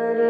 what,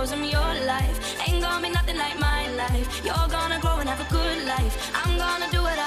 'Cause I'm your life. Ain't gonna be nothing like my life. You're gonna grow and have a good life. I'm gonna do what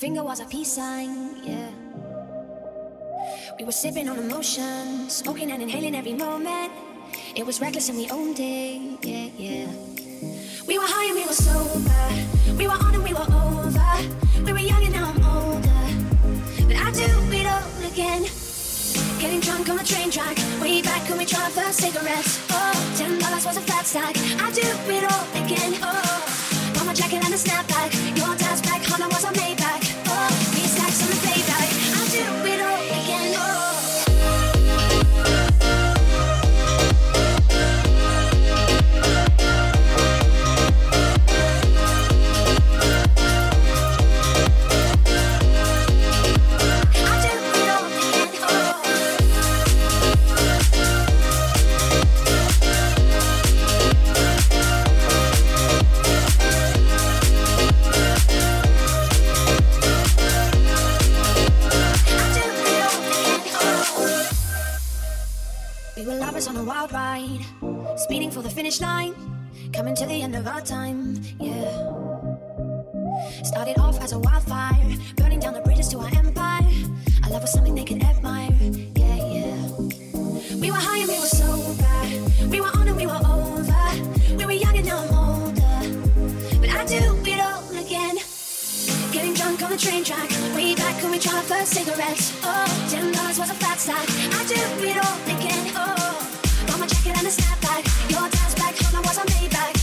finger was a peace sign, yeah. We were sipping on emotions, smoking and inhaling every moment. It was reckless and we owned it, yeah, yeah. We were high and we were sober. We were on and we were over. We were young and now I'm older. But I do it all again. Getting drunk on the train track. Way back when we tried first cigarettes. Oh, ten dollars was a flat stack. I do it all again. Oh, my jacket and a snapback. was on a wild ride, speeding for the finish line, coming to the end of our time, yeah. Started off as a wildfire, burning down the bridges to our empire. Our love was something they could admire, yeah, yeah. We were high and we were sober, we were on and we were over. We were young and now I'm older, but I do it all again. Getting drunk on the train track, way back when we tried first cigarettes. Oh, ten dollars was a fat stack. I do it all again. Oh. She can understand back. Your dance back, from I was on Maybach.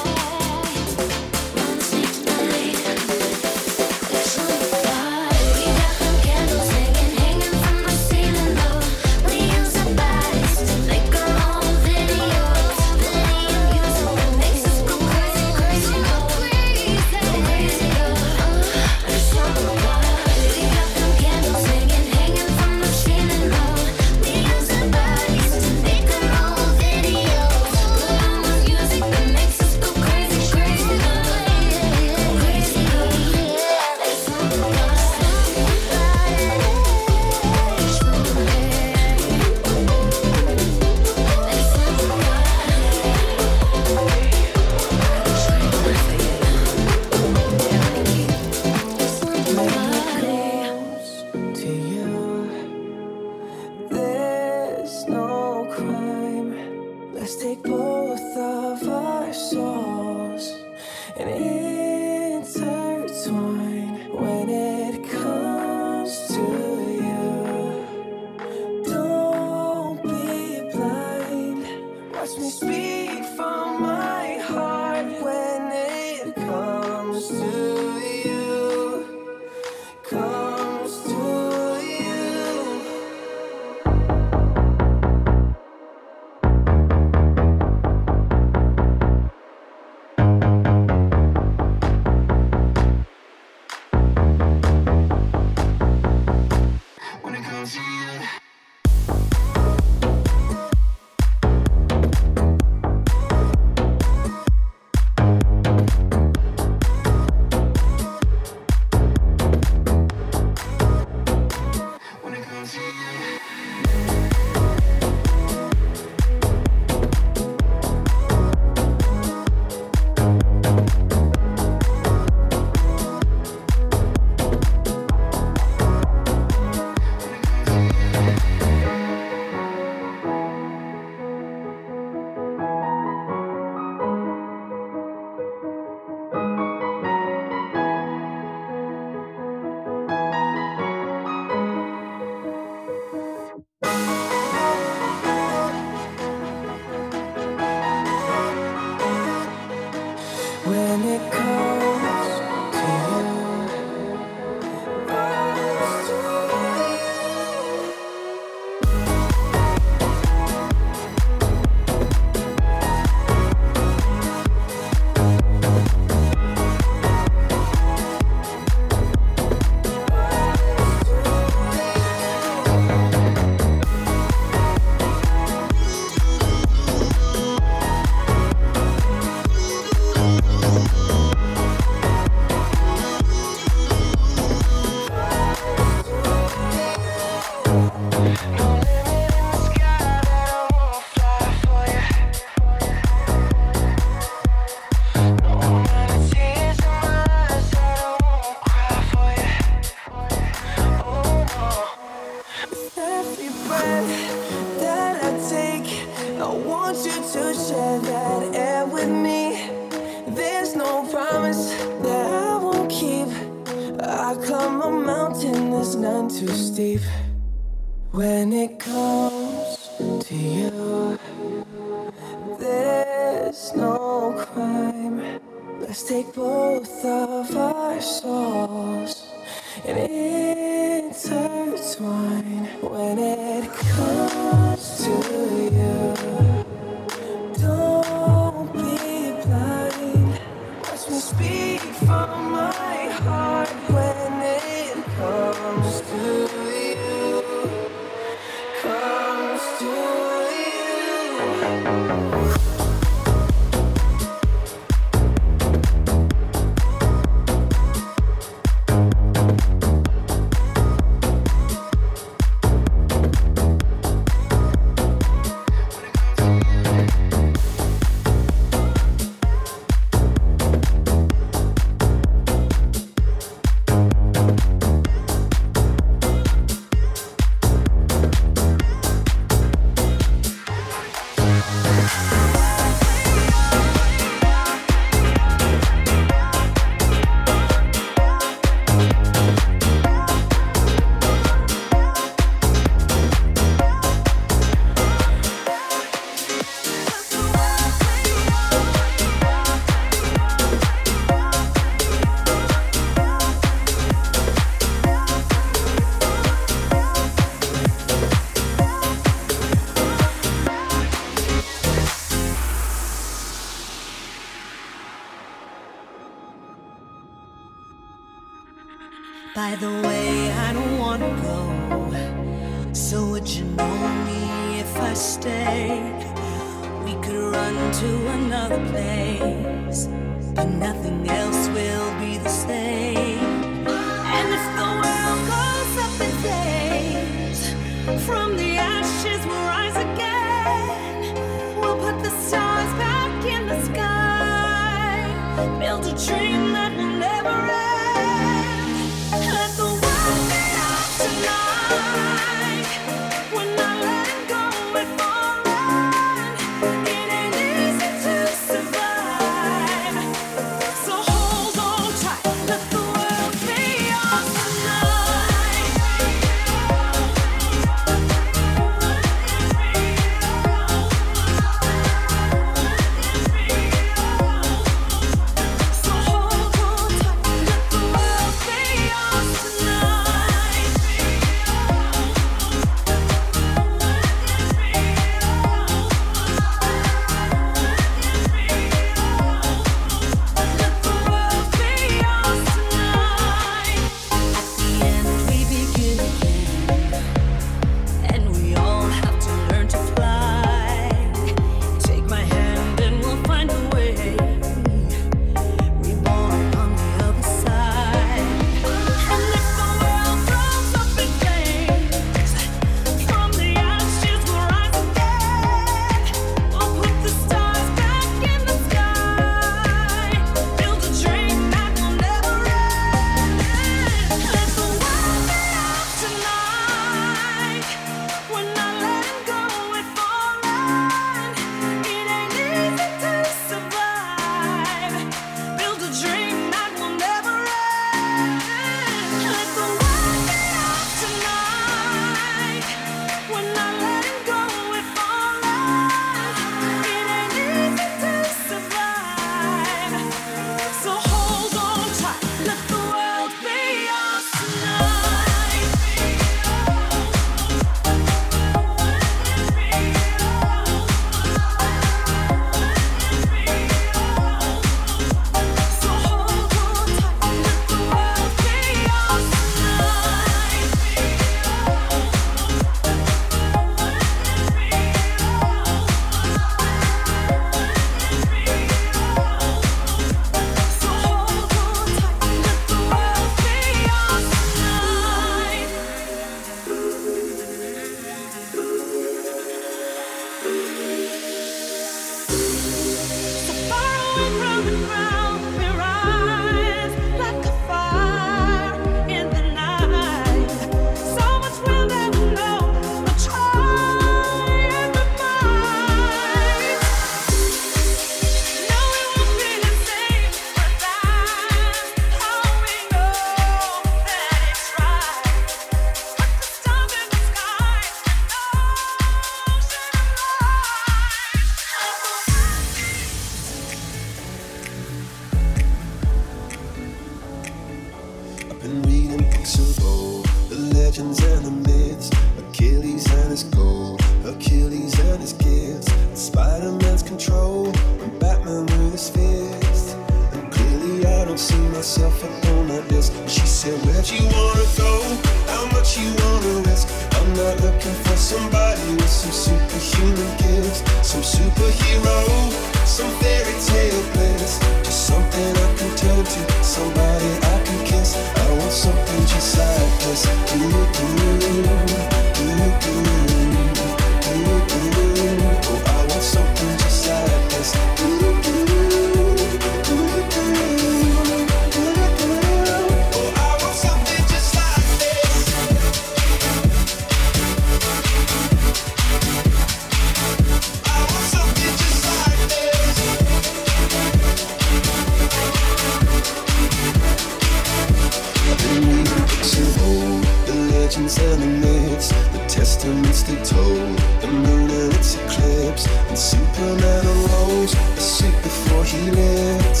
the mystic toll, the moon and its eclipse, and Superman arose asleep before he lived.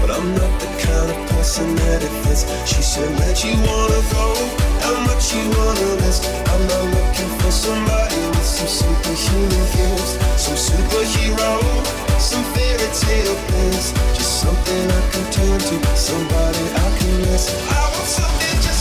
But I'm not the kind of person that it fits. She said, Where'd you wanna go? How much you wanna risk? I'm not looking for somebody with some superhuman gifts, some superhero, some fairy tale bliss. Just something I can turn to, somebody I can miss. I want something just.